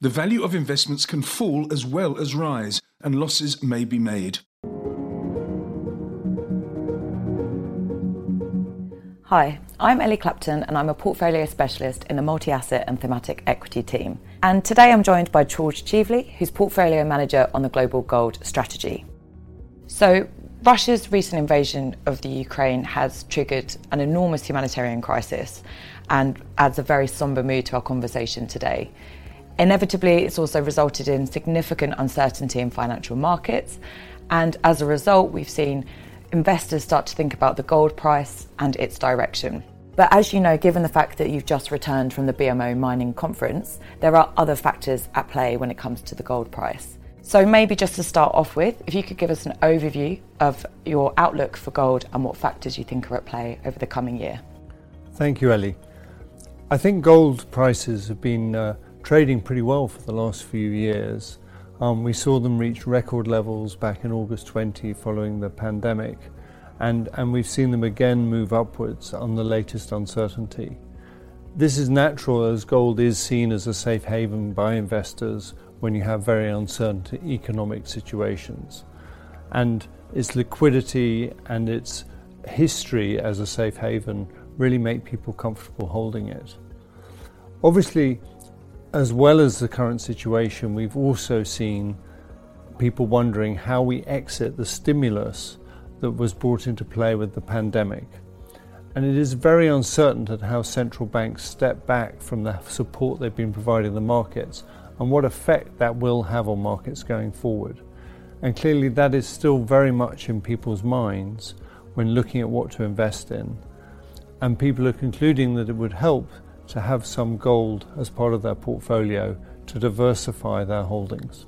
The value of investments can fall as well as rise, and losses may be made. Hi, I'm Ellie Clapton and I'm a portfolio specialist in the multi asset and thematic equity team. And today I'm joined by George Cheveley, who's portfolio manager on the Global Gold strategy. So, Russia's recent invasion of the Ukraine has triggered an enormous humanitarian crisis and adds a very somber mood to our conversation today. Inevitably, it's also resulted in significant uncertainty in financial markets, and as a result, we've seen investors start to think about the gold price and its direction. But as you know, given the fact that you've just returned from the BMO mining conference, there are other factors at play when it comes to the gold price. So, maybe just to start off with, if you could give us an overview of your outlook for gold and what factors you think are at play over the coming year. Thank you, Ellie. I think gold prices have been uh, trading pretty well for the last few years. Um, we saw them reach record levels back in August 20 following the pandemic, and, and we've seen them again move upwards on the latest uncertainty. This is natural as gold is seen as a safe haven by investors when you have very uncertain economic situations. And its liquidity and its history as a safe haven really make people comfortable holding it. Obviously, as well as the current situation, we've also seen people wondering how we exit the stimulus that was brought into play with the pandemic. And it is very uncertain at how central banks step back from the support they've been providing the markets and what effect that will have on markets going forward. And clearly, that is still very much in people's minds when looking at what to invest in. And people are concluding that it would help to have some gold as part of their portfolio to diversify their holdings.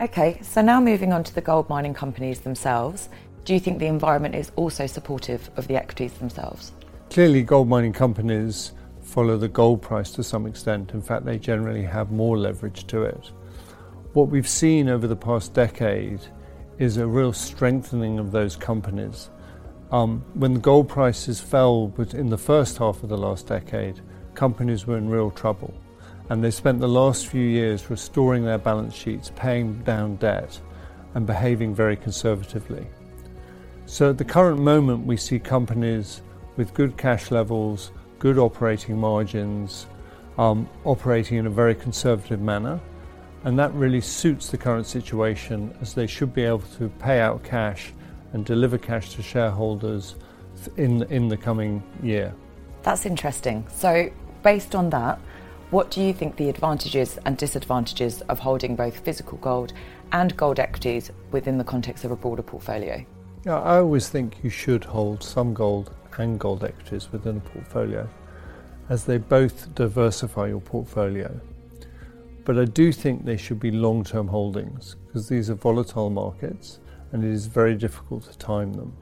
Okay, so now moving on to the gold mining companies themselves, do you think the environment is also supportive of the equities themselves? Clearly, gold mining companies follow the gold price to some extent. In fact, they generally have more leverage to it. What we've seen over the past decade is a real strengthening of those companies. Um, when the gold prices fell in the first half of the last decade, companies were in real trouble. And they spent the last few years restoring their balance sheets, paying down debt, and behaving very conservatively. So at the current moment, we see companies with good cash levels, good operating margins, um, operating in a very conservative manner. And that really suits the current situation as they should be able to pay out cash and deliver cash to shareholders in, in the coming year. That's interesting. So, based on that, what do you think the advantages and disadvantages of holding both physical gold and gold equities within the context of a broader portfolio? Yeah, I always think you should hold some gold and gold equities within a portfolio as they both diversify your portfolio. But I do think they should be long term holdings because these are volatile markets and it is very difficult to time them.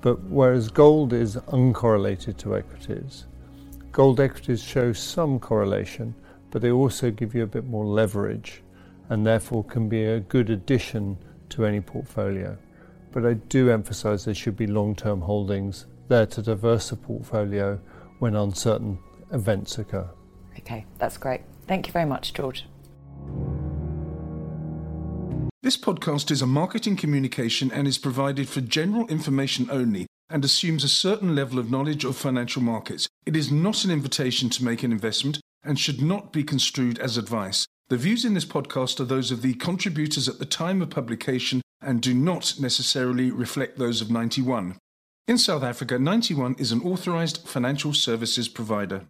But whereas gold is uncorrelated to equities, Gold equities show some correlation, but they also give you a bit more leverage and therefore can be a good addition to any portfolio. But I do emphasize there should be long term holdings there to diversify a portfolio when uncertain events occur. Okay, that's great. Thank you very much, George. This podcast is a marketing communication and is provided for general information only and assumes a certain level of knowledge of financial markets. It is not an invitation to make an investment and should not be construed as advice. The views in this podcast are those of the contributors at the time of publication and do not necessarily reflect those of 91. In South Africa, 91 is an authorized financial services provider.